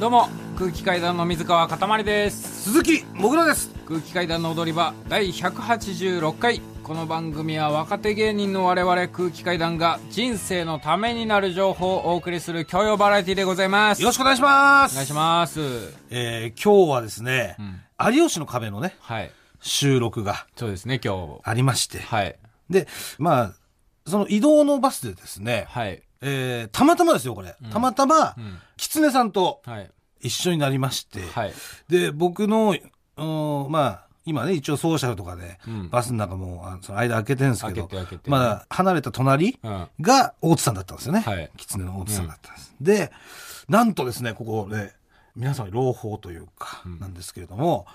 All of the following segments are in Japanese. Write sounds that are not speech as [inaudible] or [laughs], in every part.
どうも空気階段の水川かたまりです。鈴木もぐらです。空気階段の踊り場第186回。この番組は若手芸人の我々空気階段が人生のためになる情報をお送りする教養バラエティでございます。よろしくお願いします。お願いします。えー、今日はですね、有吉の壁のねはい。収録がそうですね今日。ありまして。はい。でまあその移動のバスでですね、はい。えー、たまたまですよこれ、たまたま、ん。狐さんとはい一緒になりまして、はい。で僕のうんまあ今ね一応ソーシャルとかで、うん。バスの中もあその間開けてるんですけどまだ離れた隣うん。が大津さんだったんですよね、はい。狐の大津さんだったんです、でなんとですねここで皆さんに朗報というかなんですけれども、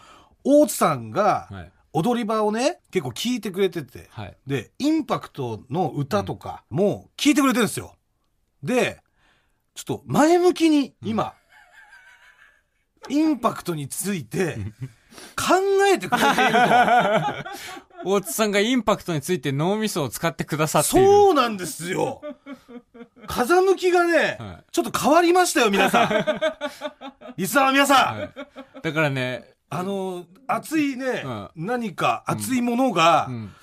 大津さんがはい。踊り場をね結構聞いてくれてて、はい。でインパクトの歌とかも聞いてくれてるんですよ。でちょっと前向きに今、インパクトについて考えてくれていると。[laughs] 大津さんがインパクトについて脳みそを使ってくださっている。そうなんですよ。風向きがね、はちょっと変わりましたよ皆さん。[laughs] リスナーの皆さん、はい。だからねあの熱いね、うん。何か熱いものが、うん。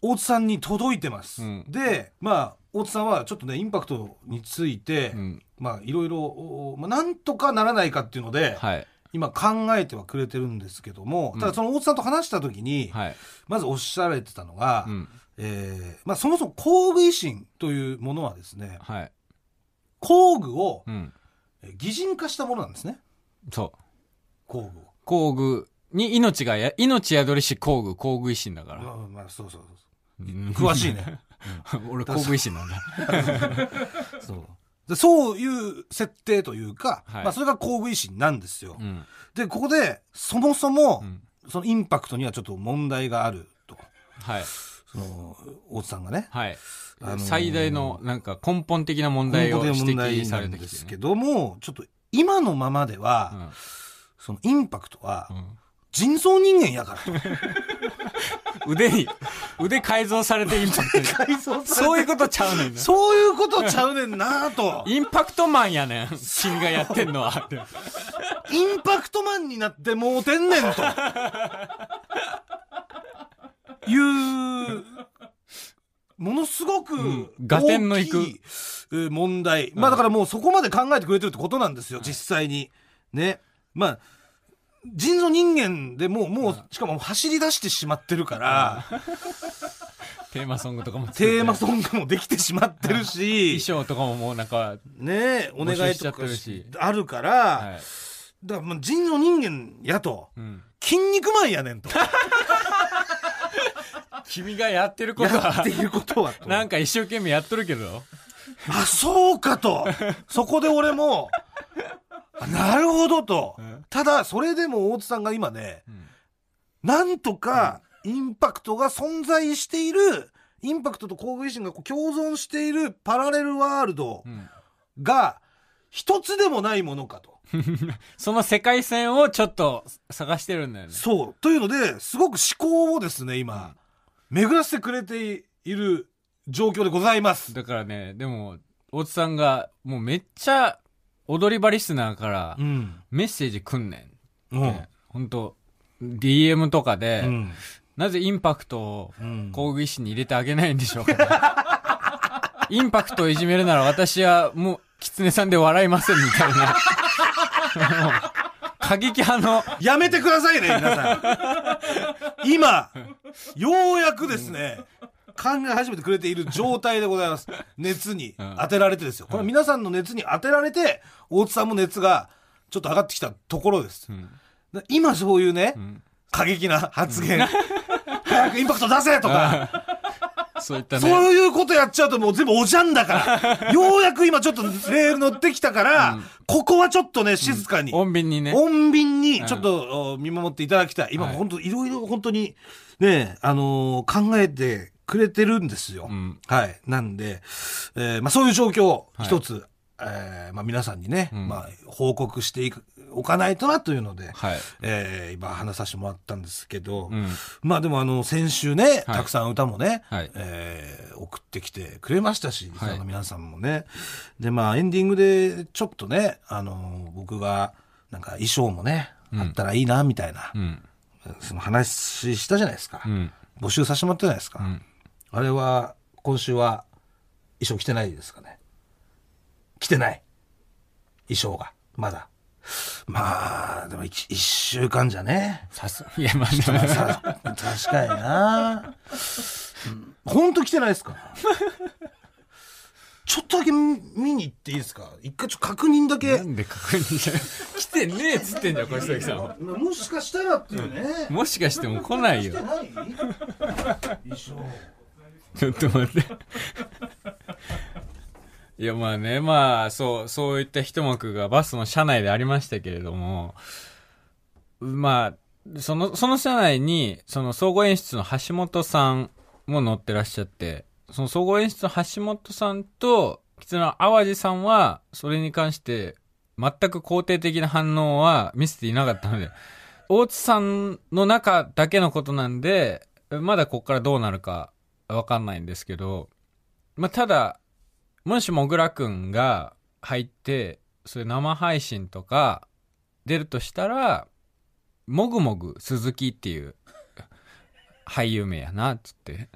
大津さんに届いてます、うん。でまあ大津さんはちょっとねインパクトについて、うん。まあいろいろ、おまあ、なんとかならないかっていうので、はい。今考えてはくれてるんですけども、ただその大津さんと話した時に、はい。まずおっしゃられてたのが、うん。えーまあ、そもそも工具維新というものはですねはい。工具をうん。えー擬人化したものなんですね。そう。工具を。工具に命がや、命宿りし工具、工具維新だから。まあ、まあ、そうそううんそう。詳しいね。[laughs] 俺工具維新なんだ。[laughs] そうでそういう設定というか、はいまあ、それが工具維新なんですよ。うん。でここでそもそも、うんそのインパクトにはちょっと問題があるとはい。その大津さんがねはい。あのー最大の、なんか根本的な問題を指摘さなんですれてきて、ね。けどもちょっと今のままでは、そのインパクトはうんうん人造人間やから [laughs] 腕に、腕改造されてインパクトに。改造そういうことちゃうねんな。そういうことちゃうねんなと。インパクトマンやねん。君がやってんのは。インパクトマンになってもうてんねんと。いうものすごくん。合点のいく。大きいえー問題、まあだからもうそこまで考えてくれてるってことなんですよ、実際に。ね。まあ人造人間でもうもうしかも走り出してしまってるから、[laughs] テーマソングとかもテーマソングもできてしまってるし衣装とかももうなんか、ねお願いとかってるし。あるから、はい。だからもう人造人間やとうん。筋肉マンやねんと。[laughs] 君がやってることはやって、いることはと。なんか一生懸命やっとるけど。あそうかと。そこで俺もあなるほどと。うんただそれでも大津さんが今ねうんなんとかインパクトが存在しているインパクトと工具維新がこう共存しているパラレルワールドうんが一つでもないものかと。[laughs] その世界線をちょっと探してるんだよね。そう。というので、すごく思考をですね、今、巡らせてくれている状況でございます。だからね、でも、大津さんが、もうめっちゃ、踊り場リスナーからうん。メッセージくんねん。うん。ね本当 DM とかで、うん。なぜインパクトをうん工具医師に入れてあげないんでしょうか、[laughs] インパクトをいじめるなら私はもう、狐さんで笑いませんみたいな。[laughs] 過激派の、やめてくださいね、皆さん。今、ようやくですね、考え始めてくれている状態でございます。[laughs] 熱にうん当てられてですよ。これ皆さんの熱に当てられて、大津さんも熱がちょっと上がってきたところです。うんで今そういうね、ん過激な発言、[laughs] 早くインパクト出せとか、[laughs] そういったね。そういうことやっちゃうともう全部おじゃんだから、ようやく今ちょっとレール乗ってきたから、ここはちょっとね、静かに、穏便にね。穏便にちょっとお見守っていただきたい。今はい本当いろいろ本当にね、あのー考えてくれてるんですよ。うんはい。なんで、えーまあそういう状況をはい一つ、えーまあ皆さんにね、うんまあ報告していくおかないとなというので、はい。えー今話させてもらったんですけど、うん。まあでもあの先週ね、はいたくさん歌もね、はいえー送ってきてくれましたし、はいの皆さんもね。でまあエンディングでちょっとね、あの僕がなんか衣装もね、うんあったらいいな、みたいな、うん。その話したじゃないですか。うん。募集させてもらったじゃないですか。うん。あれは、今週は、衣装着てないですかね？着てない。衣装が。まだ。まあ、でも一一週間じゃね？さす、いや、まあ、さ確かにな。うんほんと来てないですか？[laughs] ちょっとだけ見見に行っていいですか？一回ちょっと確認だなけ。んで確認しない来てねえっつってんじゃん、小石さんは。もしかしたらっていうね。もしかしても来ないよ来て。ない？衣装。[laughs] ちょっと待って。[laughs] いや、まあね、まあ、そう、そういった一幕がバスの車内でありましたけれども、まあ、その、その車内に、その総合演出の橋本さんも乗ってらっしゃって、その総合演出の橋本さんと、狐の淡路さんは、それに関して、全く肯定的な反応は見せていなかったので、大津さんの中だけのことなんで、まだここからどうなるかわかんないんですけど、まあ、ただ、もしもぐらくんが入って、そういう生配信とか出るとしたら、もぐもぐ鈴木っていう俳優名やな、つって。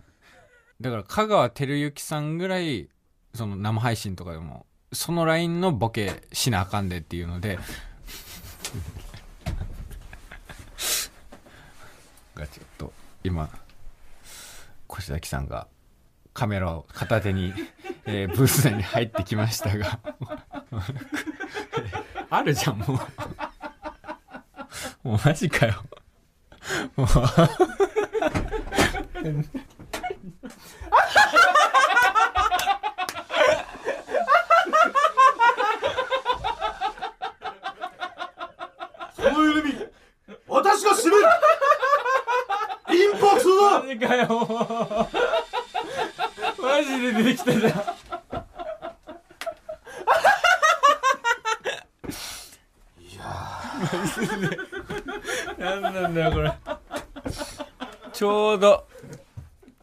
だから香川照之さんぐらい、その生配信とかでも、そのラインのボケしなあかんでっていうので、がちょっと今越崎さんがカメラを片手に、[laughs] えーブース内に入ってきましたが。[laughs] あるじゃんもう。もうマジかよ。もうその緩み、私が締めるインパクトだマジかよもうマジで出てきたじゃんなんなんだよこれちょうど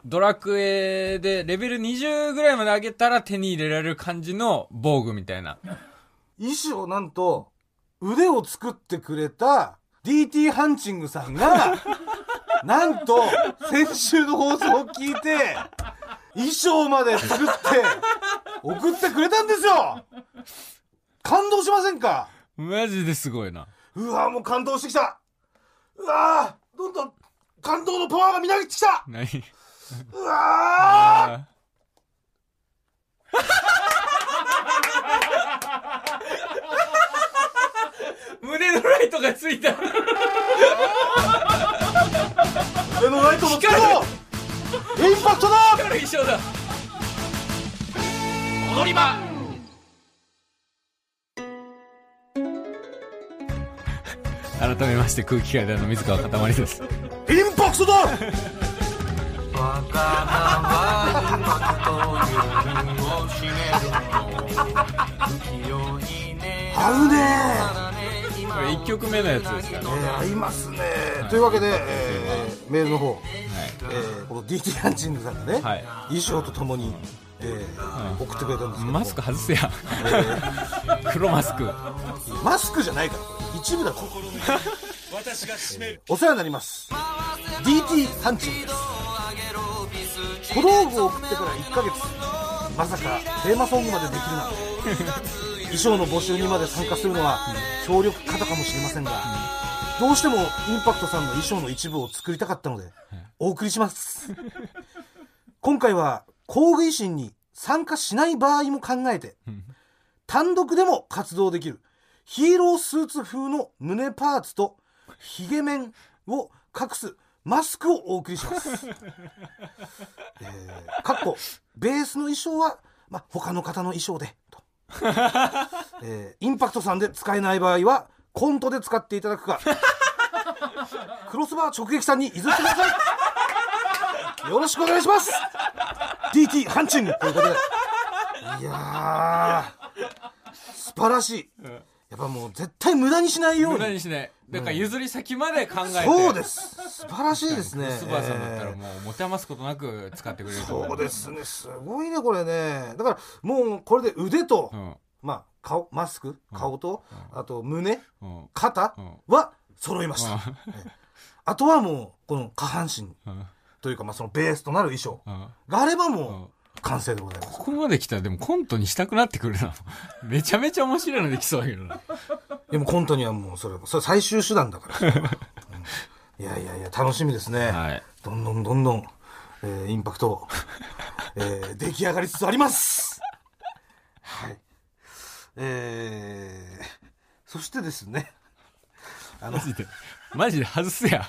ドラクエでレベル20ぐらいまで上げたら手に入れられる感じの防具みたいな。衣装なんと、腕を作ってくれた DT ハンチングさんが、[laughs] なんと、先週の放送を聞いて、衣装まで作って、送ってくれたんですよ!感動しませんか?マジですごいな。うわもう感動してきた!うわどんどん感動のパワーがみなぎってきた!何うわ胸のライトがついた。目のライトのつけろインパクトだ。衣装だ。踊り場。改めまして空気階段の水川かたまりです。インパクトだ合うねこれ1曲目のやつですからね。えー合いますね。というわけで、えーメールの方、えーこの DT ハンチングさんがね、はい。衣装とともに、えー送ってくれたんですけどマスク外せや黒マスク。マスクじゃないからこれ一部だから [laughs] お世話になります。DT ハンチングです小道具を送ってから1ヶ月。まさかテーマソングまでできるなんて。衣装の募集にまで参加するのは協力方かもしれませんがどうしてもインパクトさんの衣装の一部を作りたかったのでお送りします。今回は工具維新に参加しない場合も考えて単独でも活動できるヒーロースーツ風の胸パーツとヒゲ面を隠すマスクをお送りします。[laughs] えー、かっこベースの衣装は、まあ、他の方の衣装でと、[laughs] えーインパクトさんで使えない場合はコントで使っていただくか。クロスバー直撃さんに譲ってください。よろしくお願いします。DT ハンチング。ということで。いやー。素晴らしい。やっぱもう絶対無駄にしないよう無駄ににしないだから譲り先まで考えて。そうです。素晴らしいですね。スバさんだったらえーもう持て余すことなく使ってくれるそうですね。すごいねこれね。だからもうこれで腕と、うん。まあ顔マスク顔と、あと胸うん。肩うん。は揃いました、ええ。あとはもうこの下半身うん。というかまあそのベースとなる衣装うん。があればうん。もう完成でございますここまで来たらでもコントにしたくなってくるな。[laughs] めちゃめちゃ面白いのできそうだけどな。でもコントにはもうそれそれ最終手段だから、[laughs] うんいやいやいや楽しみですね、はい。どんどんどんどん、えーインパクト、えー出来上がりつつあります。はい。えー、そしてですね、あの、マジで。マジで外すや。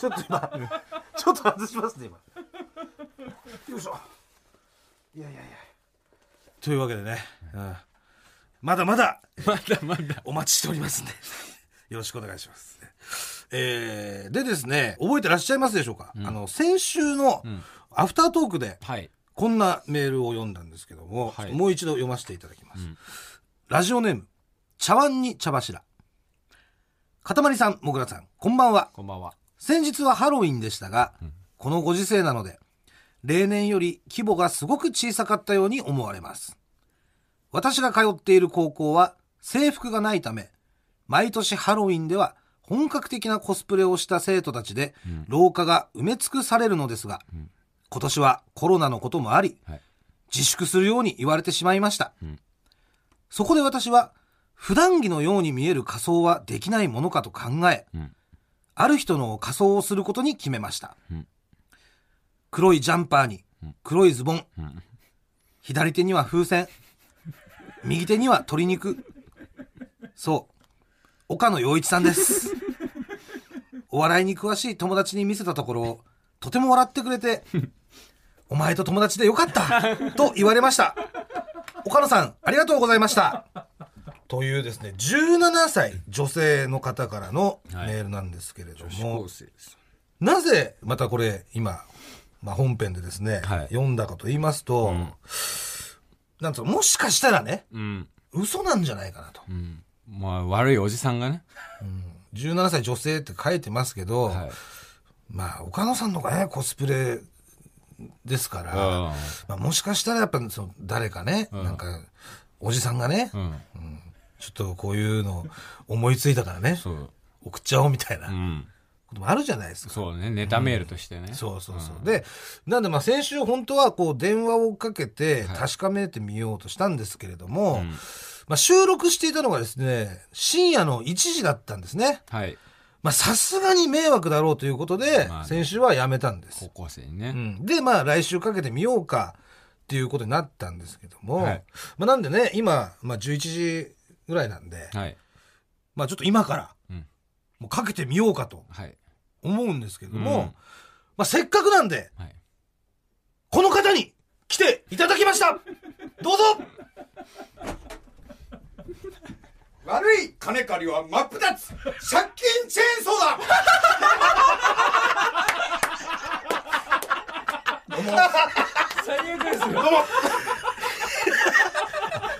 ちょっと今、ちょっと外しますね、今。よいしょ。いやいやいや。というわけでね、うんまだまだまだまだ。お待ちしておりますんで、よろしくお願いします。えー、でですね、覚えてらっしゃいますでしょうか、あの、先週のんアフタートークで、はい。こんなメールを読んだんですけども、はいもう一度読ませていただきます。んラジオネーム、茶碗に茶柱。かたまりさん、もぐらさん、こんばんは。こんばんは。先日はハロウィンでしたが、このご時世なので、例年より規模がすごく小さかったように思われます。私が通っている高校は制服がないため、毎年ハロウィンでは本格的なコスプレをした生徒たちで、廊下が埋め尽くされるのですが、今年はコロナのこともあり、はい。自粛するように言われてしまいました。んそこで私は、普段着のように見える仮装はできないものかと考え、うんある人の仮装をすることに決めました。うん黒いジャンパーに、黒いズボン、ん左手には風船、右手には鶏肉。そう、岡野陽一さんです。お笑いに詳しい友達に見せたところ、とても笑ってくれて、お前と友達でよかったと言われました。岡野さん、ありがとうございました。というですね、17歳女性の方からのメールなんですけれども、生です。なぜまたこれ今、まあ、本編でですね、はい読んだかと言いますと、なんともしかしたらね、うん。嘘なんじゃないかなと。うん。まあ、悪いおじさんがね。17歳女性って書いてますけど、はい。まあ、岡野さんのがね、コスプレですから、うんまあ、もしかしたらやっぱその誰かね、なんか、おじさんがね、うん。ちょっとこういうの思いついたからね、そう。送っちゃおうみたいなうん。こともあるじゃないですか。そうね。ネタメールとしてね。そうそうそう。で、なんでまあ先週本当はこう電話をかけてはい確かめてみようとしたんですけれども、うんまあ収録していたのがですね、深夜の1時だったんですね。はい。まあさすがに迷惑だろうということで、まあね先週はやめたんです高。校生にうね。ん、で、まあ来週かけてみようかっていうことになったんですけども、はいまあなんでね、今、まあ11時ぐらいなんで、はい。まあちょっと今からうん。もうかけてみようかとはい。思うんですけども、うん。まあせっかくなんで、はい。この方に来ていただきました。どうぞ。悪い金借りは真っ二つ。借金チェーンソーだ。最悪ですよ。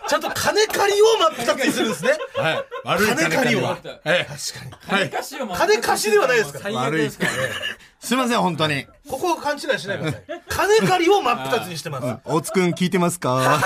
ちゃんと金借りを真っ二つにするんですね。はい悪い金借りは。ははい確かに。はい貸しを金貸しではないですから最悪ですからね。すいません本当にここを勘違いしないでください。金借りを真っ二つにしてます。大津くん聞いてますか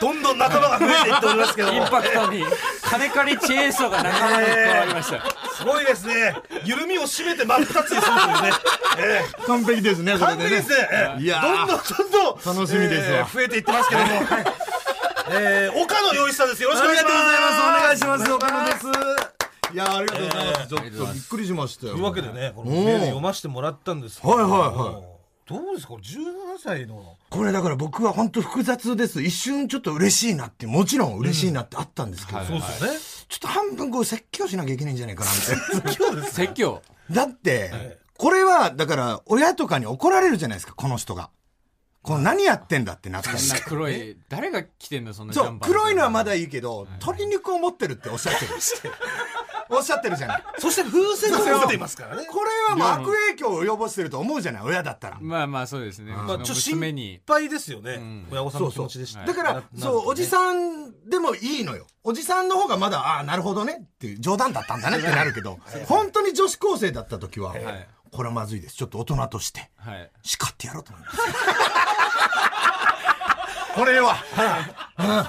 どんどん仲間が増えていっておりますけどもイン。パクトに、金借りチェーンソーが仲間に加わりました。すごいですね。緩みを締めて真っ二つにするというね。ええ完璧ですねこれでね完璧ですね。ええいやーどんどんどんどん楽しみですわええ増えていってますけども。はいえー、岡野陽一さんです。よろしくお願いします。ありがとうございますお願いしますお願いします。いやありがとうございます、えーちょっとびっくりしましたよというわけでね、このメール読ませてもらったんですけどはいはいはいどうですか ?17 歳の。これだから僕は本当複雑です一瞬ちょっと嬉しいなってもちろん嬉しいなってあったんですけど、はいそうですよね。ちょっと半分こう説教しなきゃいけないんじゃないかなみたいな今日です。説教。だって、これは、だから、親とかに怒られるじゃないですか、この人が。この何やってんだってなったんな黒い、誰が着てんだ、そんなジそう、ャンパー。黒いのはまだいいけど、鶏肉を持ってるっておっしゃってる。おっしゃってるじゃない。そして風船を持っていますからね。これはもう悪影響を及ぼしてると思うじゃない、親だったら。まあまあそうですね。まあ、ちょっと心。配ですよね。ん親御さんの気持ちでした。はいだから、そう、おじさんでもいいのよ。おじさんの方がまだ、ああ、なるほどねっていう冗談だったんだねってなるけど、本当に女子高生だった時は、いこれはまずいです。ちょっと大人として、はい。叱ってやろうと思います。[laughs] これは。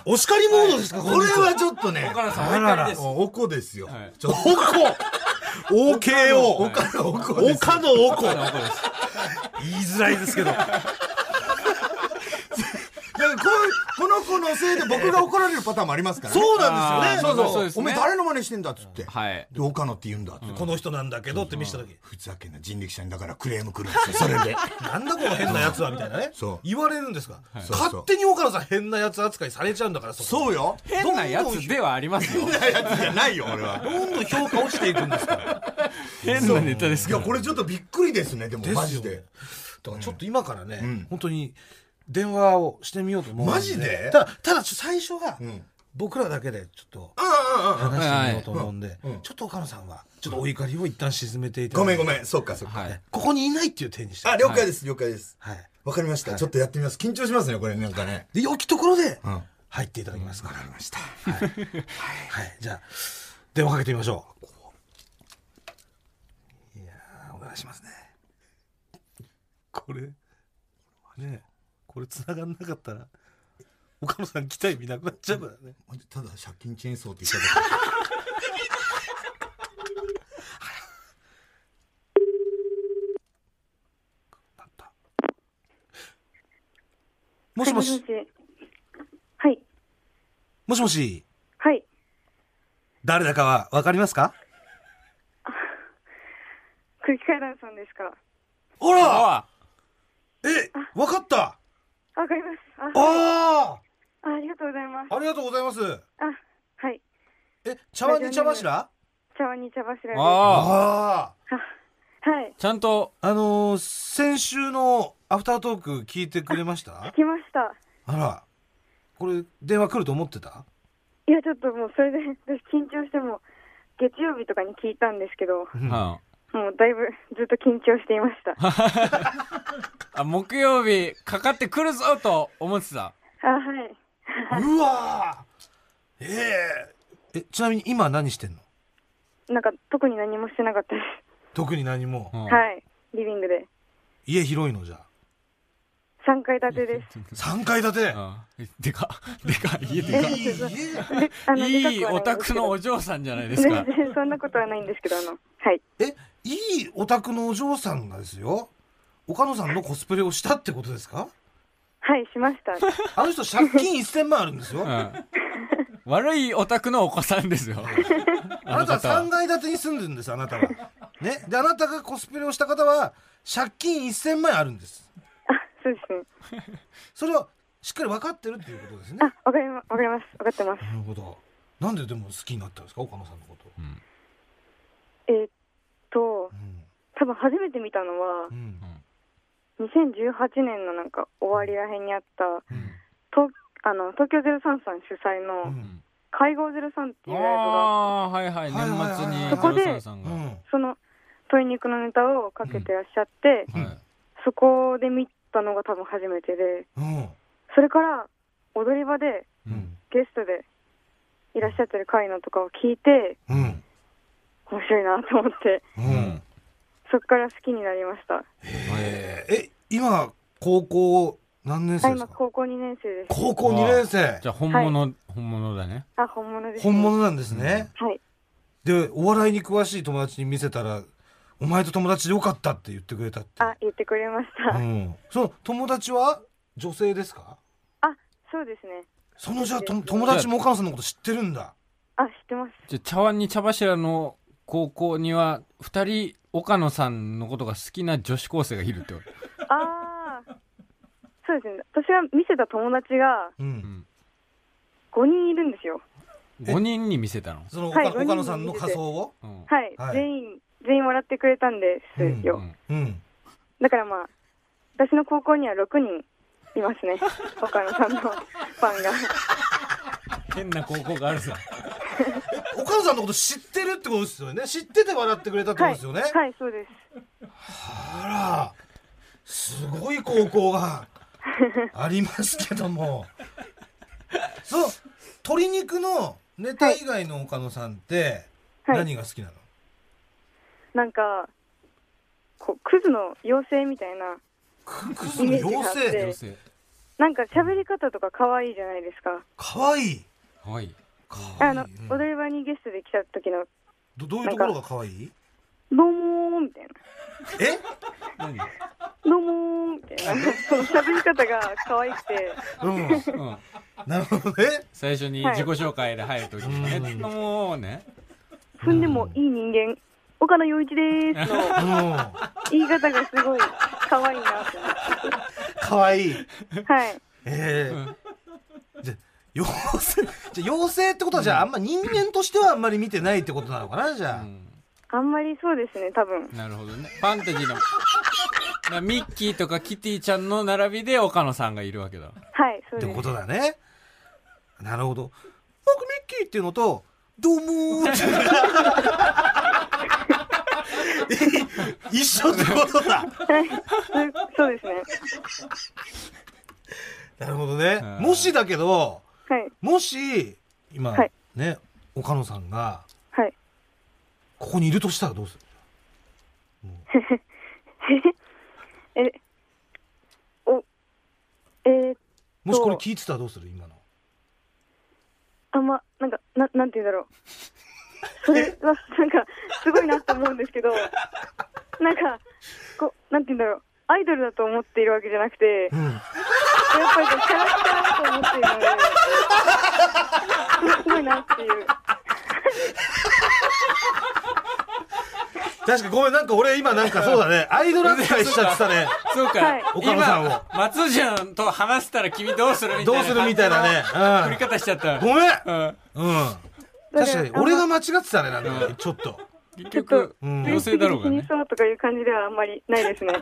お叱りモードですか、これはちょっとね。岡野さん、あららおこですよはい。ちょっおこ !OKO! 岡野おこです。岡野おこ言いづらいですけど。いやこうこの子のせいで僕が怒られるパターンもありますからね。そうなんですよね。そうそうですねお前誰の真似してんだっつって。はい。で、岡野って言うんだって。この人なんだけどって見せた時ふざけんな人力車にだからクレーム来るんですよ、[laughs] それで。なんだこの変なやつはみたいなねそう言われるんですか？そうそう勝手に岡野さん変なやつ扱いされちゃうんだからそうよ。変なやつではありますよ。変なやつじゃないよ、俺は。どんどん評価落ちていくんですから変なネタですいや。これちょっとびっくりですね、でも、マジで。だからちょっと今からね、ん本当に電話をしてみようと思うんマジで？ただただちょ最初は、ん。僕らだけでちょっと話してみようと思うんで、うんうん。ちょっと岡野さんはちょっとお怒りを一旦沈めていただいて。ごめんごめん、そっかそっか。はい。ここにいないっていう手にして。あ、了解です、了解です。はい。わかりました。ちょっとやってみます。緊張しますね、これ、なんかね。で良きところでうん。わ入っていただきますから、かりました。はい、じゃあ電話かけてみましょう。いやーお願いしますね。これねこれ繋がんなかったら岡野さん期待見なくなっちゃうからね。マジただ借金チェーンソーって言っただなったもしもし。はい。もしもし？はい。誰だかはわかりますか？空気階段さんですか。ほら！あえわかったわかります。あ、はいああありがとうございます。あありがとうございますあ、はい。え茶碗に茶柱？茶碗に茶柱。あ。ああはい。ちゃんと、あのー先週のアフタートーク聞いてくれました？聞きました。あらこれ電話来ると思ってた？いや、ちょっともうそれで、私緊張しても、月曜日とかに聞いたんですけど、うん。あ、もうだいぶずっと緊張していました。[laughs] 木曜日、かかってくるぞと思ってた。あ、はい。うわーえええちなみに今何してんの？なんか特に何もしてなかったで特に何も？うんす。はい。リビングで。家広いのじゃ3階建てです。3階建て？あでか、でか、家でえか。家？であのいいいんですけど宅のお嬢さんじゃないですか全。然 [laughs] そんなことはないんですけど、あの、はい。えいいお宅のお嬢さんがですよ岡野さんのコスプレをしたってことですか？はい、しました。[laughs] あの人借金1000万あるんですようん。悪いお宅のお子さんですよ。[laughs] あなたは方は3階建てに住んでるんですあなたはね？であなたがコスプレをした方は借金1000万あるんですあ、そうですね。[laughs] それをしっかり分かってるっていうことですねあ、わかりま、わかります。わかってます。なるほどなんででも好きになったんですか？岡野さんのことえーっとう、ん多分初めて見たのはう、ん2018年のなんか終わりらへんにあった、うん。東あの東京03さん主催うのん。会合03っていうライブがあはいはい。年末に、そこでその鶏肉のネタをかけてらっしゃって、うん。はい。そこで見たのが多分初めてで、うん。それから踊り場でうん。ゲストでいらっしゃってる回のとかを聞いて、うん。面白いなと思って。そこから好きになりました。えーえ今高校何年あ生ですか？今高校2年生です。高校2年生じゃあ本物、本物だね。あ、本物です、ね。本物なんですね、はい。でお笑いに詳しい友達に見せたらお前と友達でよかったって言ってくれたってあ、言ってくれました。うん、その友達は？女性ですか？あ、そうですね。そのじゃあと友達も岡野さんのこと知ってるんだあ、知ってます。じゃあ茶碗に茶柱の高校には、二人、岡野さんのことが好きな女子高生がいるってこと。ああ、そうですね。私が見せた友達がううんん。5人いるんですよ。5人に見せたの？そのはい岡,、岡野さんの仮装を？うん。はい。はい全員、全員笑ってくれたんですよ。うんうんだからまあ、私の高校には6人いますね。岡野さんのファンが。[laughs] 変な高校があるさ。さんのこと知ってるってことですよね知ってて笑ってくれたってことはい。ですよね、はい、そうです。あらすごい高校がありますけども [laughs] そう鶏肉のネタ以外の岡野さんってはい何が好きなの、なんか、こう、クズの妖精みたいなククズの妖精？なんか喋り方とか可愛いじゃないですか。かわいい。はい。あの、踊り場にゲストで来た時の、どどういうところがかわい？いどうもーみたいな。え？何？どうもーみたいな。その喋り方が可愛くて、うん。うん。なるほどね。[laughs] 最初に自己紹介で入るときにね、うんもうね、踏んでもいい人間、岡野陽一でーすのうん。言い方がすごい可愛いなって。かわいい。はい。ええじゃ、妖精、じゃ、妖精ってことはじゃああんま人間としてはあんまり見てないってことなのかなじゃあ。うんあんまりそうですね、多分。なるほどね。ファンタジーの、だからミッキーとかキティちゃんの並びで岡野さんがいるわけだ。はい、そうです。ってことだね。なるほど。僕ミッキーっていうのと、どうもーって。[laughs] 一緒ってことだ。はい。そうそうですね。なるほどね。うんもしだけど、はい。もし、今、はいね、岡野さんが、はい。ここにいるとしたらどうする？[laughs] え、お、えー、もしこれ聞いてたらどうする？今の。あんま、なんか、ななんて言うんだろう。[laughs] それは、なんか、すごいなと思うんですけど、なんか、こう、なんて言うんだろう。アイドルだと思っているわけじゃなくて、うん。やっぱりキャラクターだと思っているので、すすごいなっていう。確かにごめん、なんか俺今なんかそうだね、アイドル扱いしちゃってたね。そうか、はい岡野さんを今松潤と話したら君どうするみたいな。どうするみたいなね。振り方しちゃった。うん。ごめん。うん。うん。だ確かに、俺が間違ってたね、なんか、ちょっと。結局、うん妖精だろうがね。そうとかいう感じではあんまりないですね。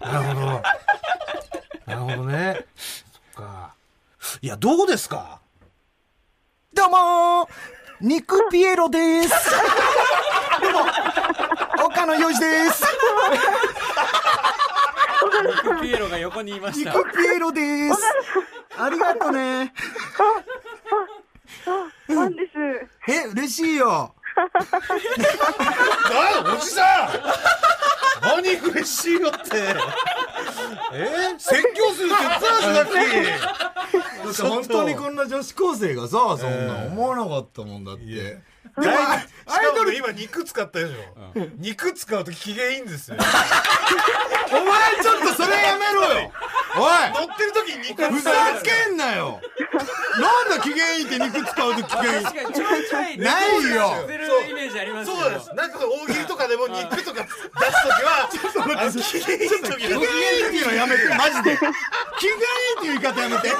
なるほど。なるほどね。そっか。いや、どうですか？どうもー肉ピエロです。どうも、岡野洋一です。ピエロが横にいました。肉ピエロです。ありがとね。あ、ファンです。え、嬉しいよ。あ、[laughs] おじさん何嬉しいよって。え説教するって言ったらさっき。本当にこんな女子高生がさ、そんな思わなかったもんだって。でもアイドル今肉使ったでしょ、肉使うと機嫌いいんですよ。お前ちょっとそれやめろよ。おい。乗ってる時に肉ふざけんなよ。なんだ機嫌いいって肉使うと機嫌いい。ないよ。やってるイメージありますけどそうですなんか大喜利とかでも肉とか出す時はあの機嫌いい時機嫌いいっていうのやめて。マジで。機嫌いいっていう言い方やめて。い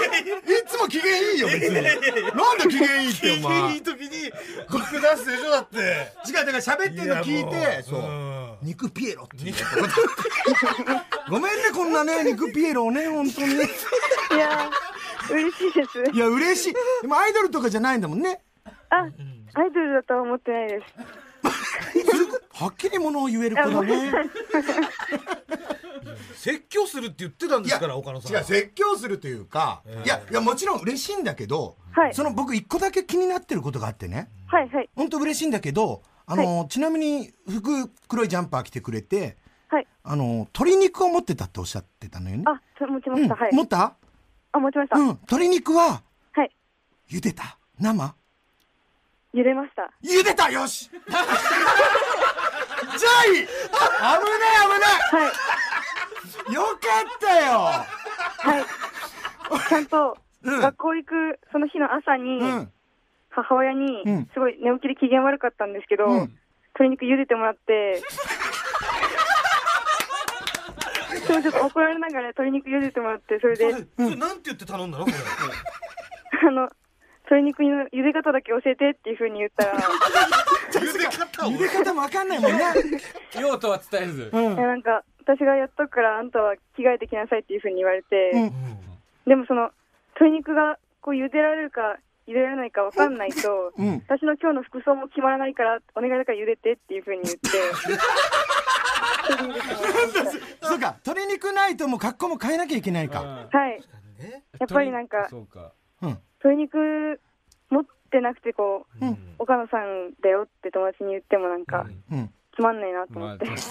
つも機嫌いいよ別になんだ機嫌いいってお機前嫌いい時に肉出すでしょ？だって。違うだから喋ってるの聞いてそう。うん。肉ピエロってごめんねこんなね肉ピエロをね本当に。いやー、嬉しいです。いや嬉しい。でもアイドルとかじゃないんだもんね。あ、アイドルだとは思ってないです。[laughs] はっきりものを言える子だねするって言ってたんですから岡野さん違う説教するというか、いやいやもちろん嬉しいんだけど、はいその僕一個だけ気になってることがあってねはいはい。本当嬉しいんだけどあの、ちなみに服黒いジャンパー着てくれてはい。あの鶏肉を持ってたっておっしゃってたのよねあ、そ持ちまうんした。はい。持った？あ、持ちました。うん鶏肉ははい。茹でた？生？揺れました。茹でた？よし [laughs] じゃあいい危ない危ないはい。よかったよ。はい。ちゃんと、うん。学校行くその日の朝に、うん。母親にうん、すごい寝起きで機嫌悪かったんですけど、うん。鶏肉茹でてもらって、[laughs] でもちょっと怒られながら鶏肉茹でてもらって、それで、それなんて言って頼んだの？これ。[laughs] あの、鶏肉の茹で方だけ教えてっていうふうに言ったら、[laughs] 茹で方を。茹で方もわかんないもんな。用途は伝えず。うんいやなんか、私がやっとくからあんたは着替えてきなさいっていうふうに言われて、うん。でもその、鶏肉がこう茹でられるか茹でられないかわかんないと、うん。私の今日の服装も決まらないから、お願いだから茹でてっていうふうに言って、[laughs] そうか鶏肉ないともう格好も変えなきゃいけないか。はい。ね。やっぱりなんかそうか。うん。鶏肉持ってなくてこう、うん。岡野さんだよって友達に言ってもなんか、うんつまんないなとまあ、思って。確かに。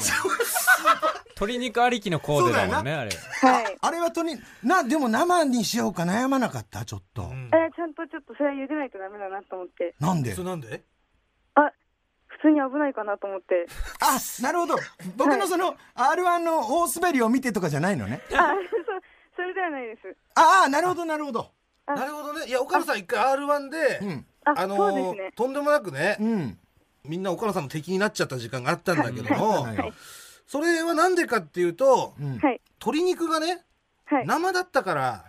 [laughs] 鶏肉ありきのコーデだもんね、あれ。はい。あれはとに、な、でも生にしようか悩まなかった？ちょっと。うんえーちゃんとちょっとそれは茹でないとダメだなと思って。なんで？それなんで？あ、普通に危ないかなと思って。あ、なるほど。僕のその、R1 の大滑りを見てとかじゃないのね？あ、そう、それではないです。ああ、なるほど、なるほど。あなるほどねいや岡野さん一回 R1 で、うん。あ、あのーね。とんでもなくね、うん。みんな岡野さんの敵になっちゃった時間があったんだけども、はいはい。それはなんでかっていうと、うん。はい。鶏肉がね、はい。生だったから、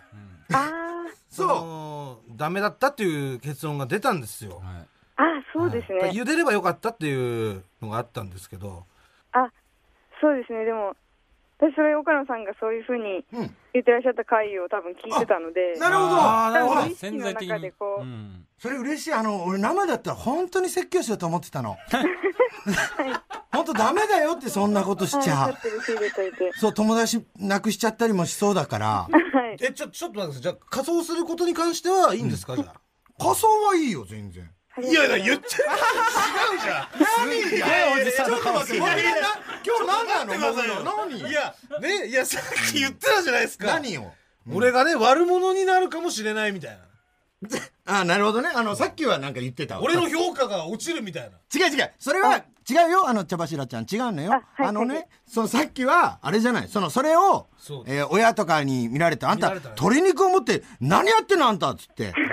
あ [laughs] そのダメだったっていう結論が出たんですよ。はい。ーあ、そうですね。茹でればよかったっていうのがあったんですけど、あ、そうですね。でも、私それ岡野さんがそういうふうにうん。言ってらっしゃった回を多分聞いてたので、なるほど。なるほど潜在的に。中でこう、ん。それ嬉しい。あの、俺生だったら本当に説教しようと思ってたの。[laughs] 本当ダメだよってそんなことしちゃはい。そう、友達亡くしちゃったりもしそうだから。はい。え、ちょ、ちょっと待って。じゃあ仮装することに関してはいいんですか、じゃあ。仮装はいいよ、全然。いやいや、言ってる。違うじゃん。何いやいやいやちょっと待って、今日何なの？何？いや、ね、いや、さっき言ってたじゃないですか。何よ。俺がね、悪者になるかもしれないみたいな。[laughs] あ、なるほどね。あの、さっきはなんか言ってたわ俺の評価が落ちるみたいな。違う違う。それは違うよ。あの、茶柱ちゃん。違うのよ。あのねはい、そのさっきは、あれじゃない。その、それをえー親とかに見られて、あんた、鶏肉を持って、何やってんのあんたっつって。[laughs]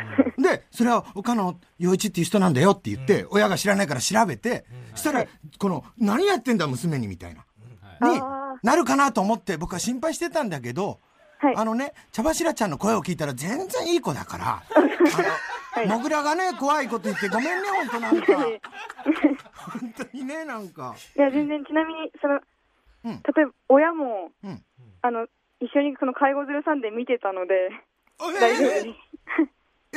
で、それは、岡野陽一っていう人なんだよって言って、親が知らないから調べて、そしたら、この、何やってんだ娘にみたいな。にあなるかなと思って、僕は心配してたんだけど、はい。あのね、茶柱ちゃんの声を聞いたら全然いい子だから、[laughs] あの、もぐらがね、怖いこと言ってごめんね、本当なんか。本当にね、なんか。いや、全然、ちなみに、その、うん。例えば、親も、うん。あの、一緒にその介護連れさんで見てたので、あ大丈夫です。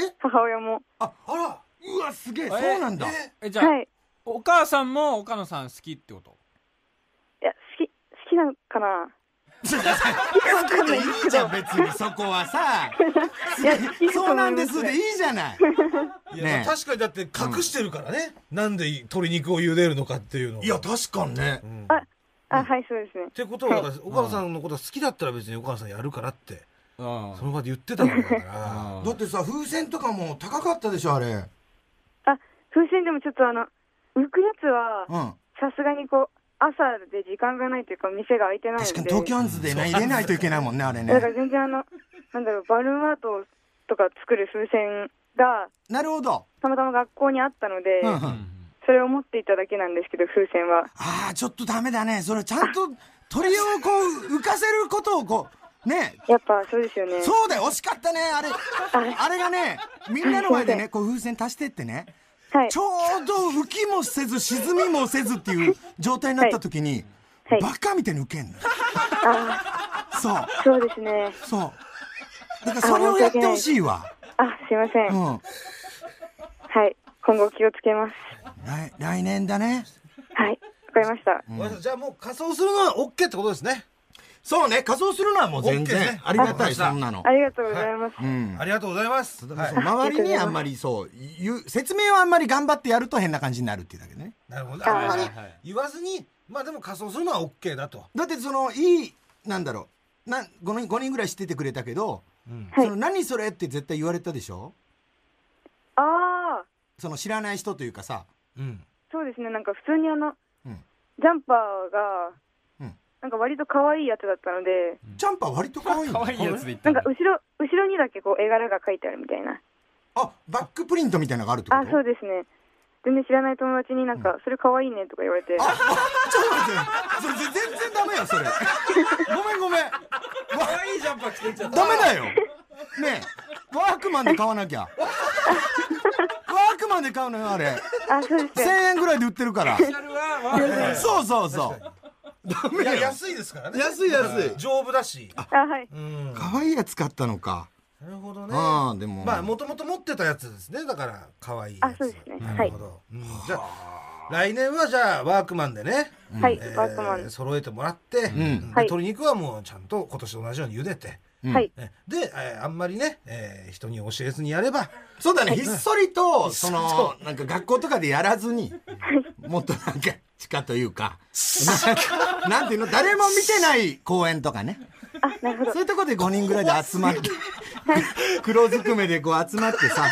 え？母親も。あ、あら、うわ、すげえ、そうなんだ。え、じゃあ、はい。いお母さんも岡野さん好きってこと？や、好き、好きなのかな？好きでいいじゃん、別にそこはさ。そうなんですでいいじゃない。[laughs] いや、ねえ確かにだって隠してるからね。なんで鶏肉を茹でるのかっていうのを。いや、確かにね。あ、あ、はい、そうですねっ。てことは、だから岡野さんのことが好きだったら別に岡野さんやるからって、うん。その場で言ってただから。あだってさ、風船とかも高かったでしょ、あれ。あ、風船でもちょっとあの、浮くやつは、うん。さすがにこう、朝で時間がないというか、店が開いてないので。確かに東京アンズでね、入れないといけないもんね、あれだからね。全然あの、なんだろう、バルーンアートとか作る風船が、なるほど。たまたま学校にあったので、うんう。うんんそれを持っていただけなんですけど、風船は。ああ、ちょっとダメだね。それちゃんと鳥をこう浮かせることをこう、ね。やっぱそうですよね。そうだよ、惜しかったね、あれ。あれがね、みんなの前でね、[laughs] こう風船足してってね。はいち。ょうど浮きもせず沈みもせずっていう [laughs] 状態になった時に、はいバカみたいに浮けんの。そう、そうですね。そう。だからそれをやってほしいわ。あ、すいません。うん。はい。今後気をつけます。来来年だね。はい。わかりました。わかりましたじゃあもう仮装するのは OK ってことですね。そうね、仮装するのはもう全 OK です然ねありがたい、そんなのあ。りがとうございます。うん。ありがとうございます。はい周りにあんまりそう言う説明をあんまり頑張ってやると変な感じになるっていうだけねなるほど。ああんまりはいはい言わずに、まあでも仮装するのは OK だと。だってそのいいなんだろうな 5, 人5人ぐらい知っててくれたけど、うんはいその何それって絶対言われたでしょ？ああ、その知らない人というかさうん。そうですね。なんか普通にあの、うんジャンパーが、うんなんか割と可愛いやつだったので、ジャンパー割と可愛いの？可愛いやつで言っただなんんか後ろ、後ろにだけこう絵柄が描いてあるみたいな。あバックプリントみたいなのがあるってこと？あ、そうですね。全然知らない友達になんか、それ可愛いねとか言われて、あちょっと待って。それ全然ダメよそれ。ごめんごめん。可愛いジャンパー着てっちゃったダメだよ。ねえ。ワークマンで買わなきゃ。ワークマンで買うのよあれ。あ、そうです1000ね。円ぐらいで売ってるから。シャルはワークそうそうそういや、安いですからね。安い安い丈夫だし。あ、はい。うん。可愛いやつ買ったのかなるほどね。ああでもまあ、もともと持ってたやつですね。だから、可愛いやつ。あそうですねなるほど。うんじゃあ、来年はじゃあ、ワークマンでね。はい、えーワークマン。揃えてもらって、鶏肉はもうちゃんと今年と同じように茹でて、うんはい。ねで、えーあんまりね、えー人に教えずにやれば、そうだねひっそりとそのなんか学校とかでやらずにもっとなんか地下というか、な [laughs] なんていうの、誰も見てない公園とかね。あ、なるほどそう。いうところで5人ぐらいで集まって、黒ずくめでこう集まってさ、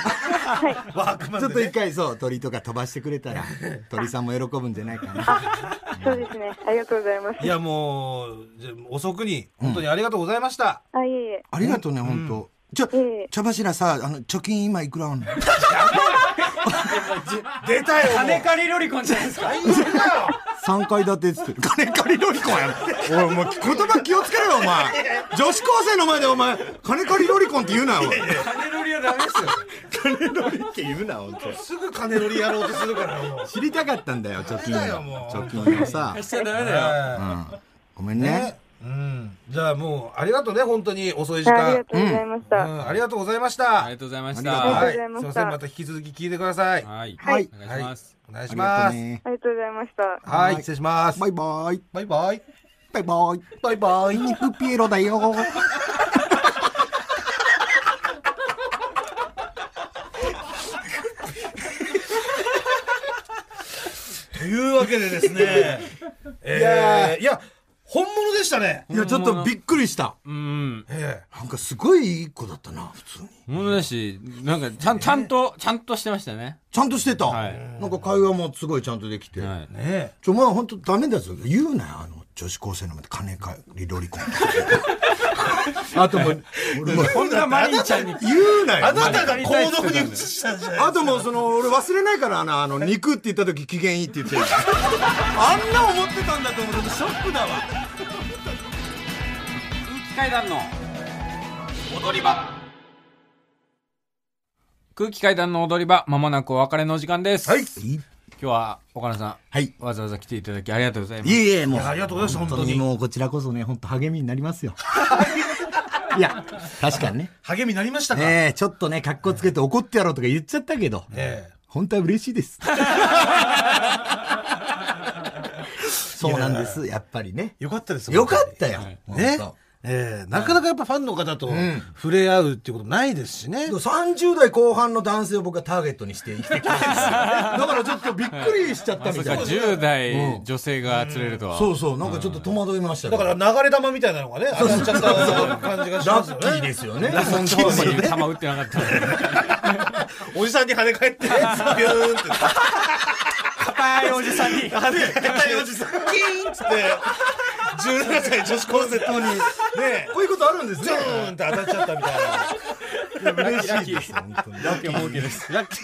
ワークマンちょっと一回そう、鳥とか飛ばしてくれたら、[laughs] 鳥さんも喜ぶんじゃないかな。そうですね。ありがとうございます。いやもうじゃあ遅くに本当にありがとうございました、あ、いえいえ。ありがとうね、本当。じゃええ茶柱さ、あの、貯金今いくらあんの？[laughs] [laughs] 出たよ金借りロリコンじゃないですか？3階建てっつって。金借りロリコンやろ。おい、もう言葉気をつけろよ、お前。女子高生の前でお前、金借りロリコンって言うなよ、おい。金ロリはダメですよ。金ロリって言うな、本当。すぐ金乗りやろうとするからもう知りたかったんだよ、貯金貯金をさ。貸しちゃダメだよ。はごめんね。うんじゃあもうありがとうね本当に遅い時間あありがとうございました。うんありがとうございましたありがとうございました。はいありがとうございましたすいませんまた引き続き聞いてくださいはい。はいお願いします。お願いしありがますとうね。ありがとうございました。はい失礼しますバイバイ。バイバイバイバイ。バイバイ肉ピエロだよ。[laughs] というわけでですねえーいや本物でしたねいや、ちょっとびっくりした。うん。えなんかすごいいい子だったな、普通に。本当だし、なんか、ちゃん、ちゃんと、ちゃんとしてましたね。ちゃんとしてた。はいなんか会話もすごいちゃんとできて。はいえ。ねちょ、まあ本当ダメだぞ。言うなよ、あの、女子高生の前で金借りロリコン。[laughs] あともう、俺もこんなマリンちゃんに。言うなよ。あなたが行動に移したんじゃないあともうその、俺忘れないからな、あの、肉って言った時機嫌いいって言ってる。あんな思ってたんだと思うとショックだわ。空気階段の踊り場。空気階段の踊り場、まもなくお別れのお時間です。はい。今日は、岡野さん、はい。わざわざ来ていただきありがとうございます。いえいえ、もう。ありがとうございます本当本当ににもうこちらこそね、本当励みになりますよ。[laughs] いや、確かにね。励みになりましたか？ねえ、ちょっとね、格好つけて怒ってやろうとか言っちゃったけど、え本当は嬉しいです。[laughs] そうなんです、やっぱりね。えよかったですよかったよ。ねええなかなかやっぱファンの方と触れ合うっていうことないですしね。30代後半の男性を僕はターゲットにして生きてきたんですよ。[laughs] だからちょっとびっくりしちゃったみたいな。10代女性が釣れるとは。そうそう、なんかちょっと戸惑いましただから流れ玉みたいなのがね、当たっちゃった感じがしますよね。ラッキーですよね。そのとこに球打ってなかったの [laughs] おじさんに跳ね返って、ビューンって。硬いおじさんに。[laughs] 跳ね硬いおじさん、キーンっつって、17歳女子高生とに、ね、こういうことあるんですジね。ューンって当たっちゃったみたいな。嬉しいです。本当に。ラッキー。儲けです。ラッキー。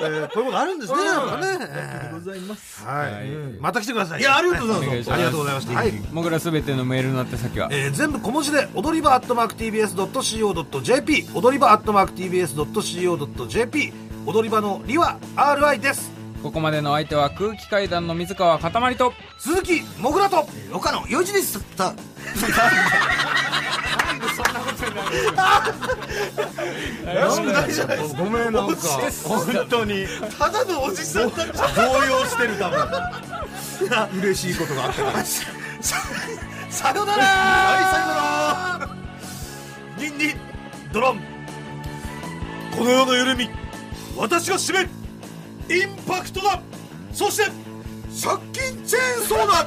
えー。こういうことあるんですね、やっぱね。ございます。はい。また来てください。いや、ありがとうございます。ありがとうございました。はい。もぐらすべてのメー。ルの宛先は、えー。全部小文字で踊り場アットマー。ク TBS.CO.JP 踊り場アットマー。ク TBS.CO.JP 踊り場のりは RI ですここまでの相手は空気階段の水川かたまりと、鈴木もぐらと岡野洋一です。たらしくないじゃないですかごめん、なんか、本当にただの？おじさんだった動揺してる多分。嬉しいことがあったから。さよならはい、さよなら。ニンニンドロンこの？世の？緩み私が締めインパクトだそして借金チェーンソーだ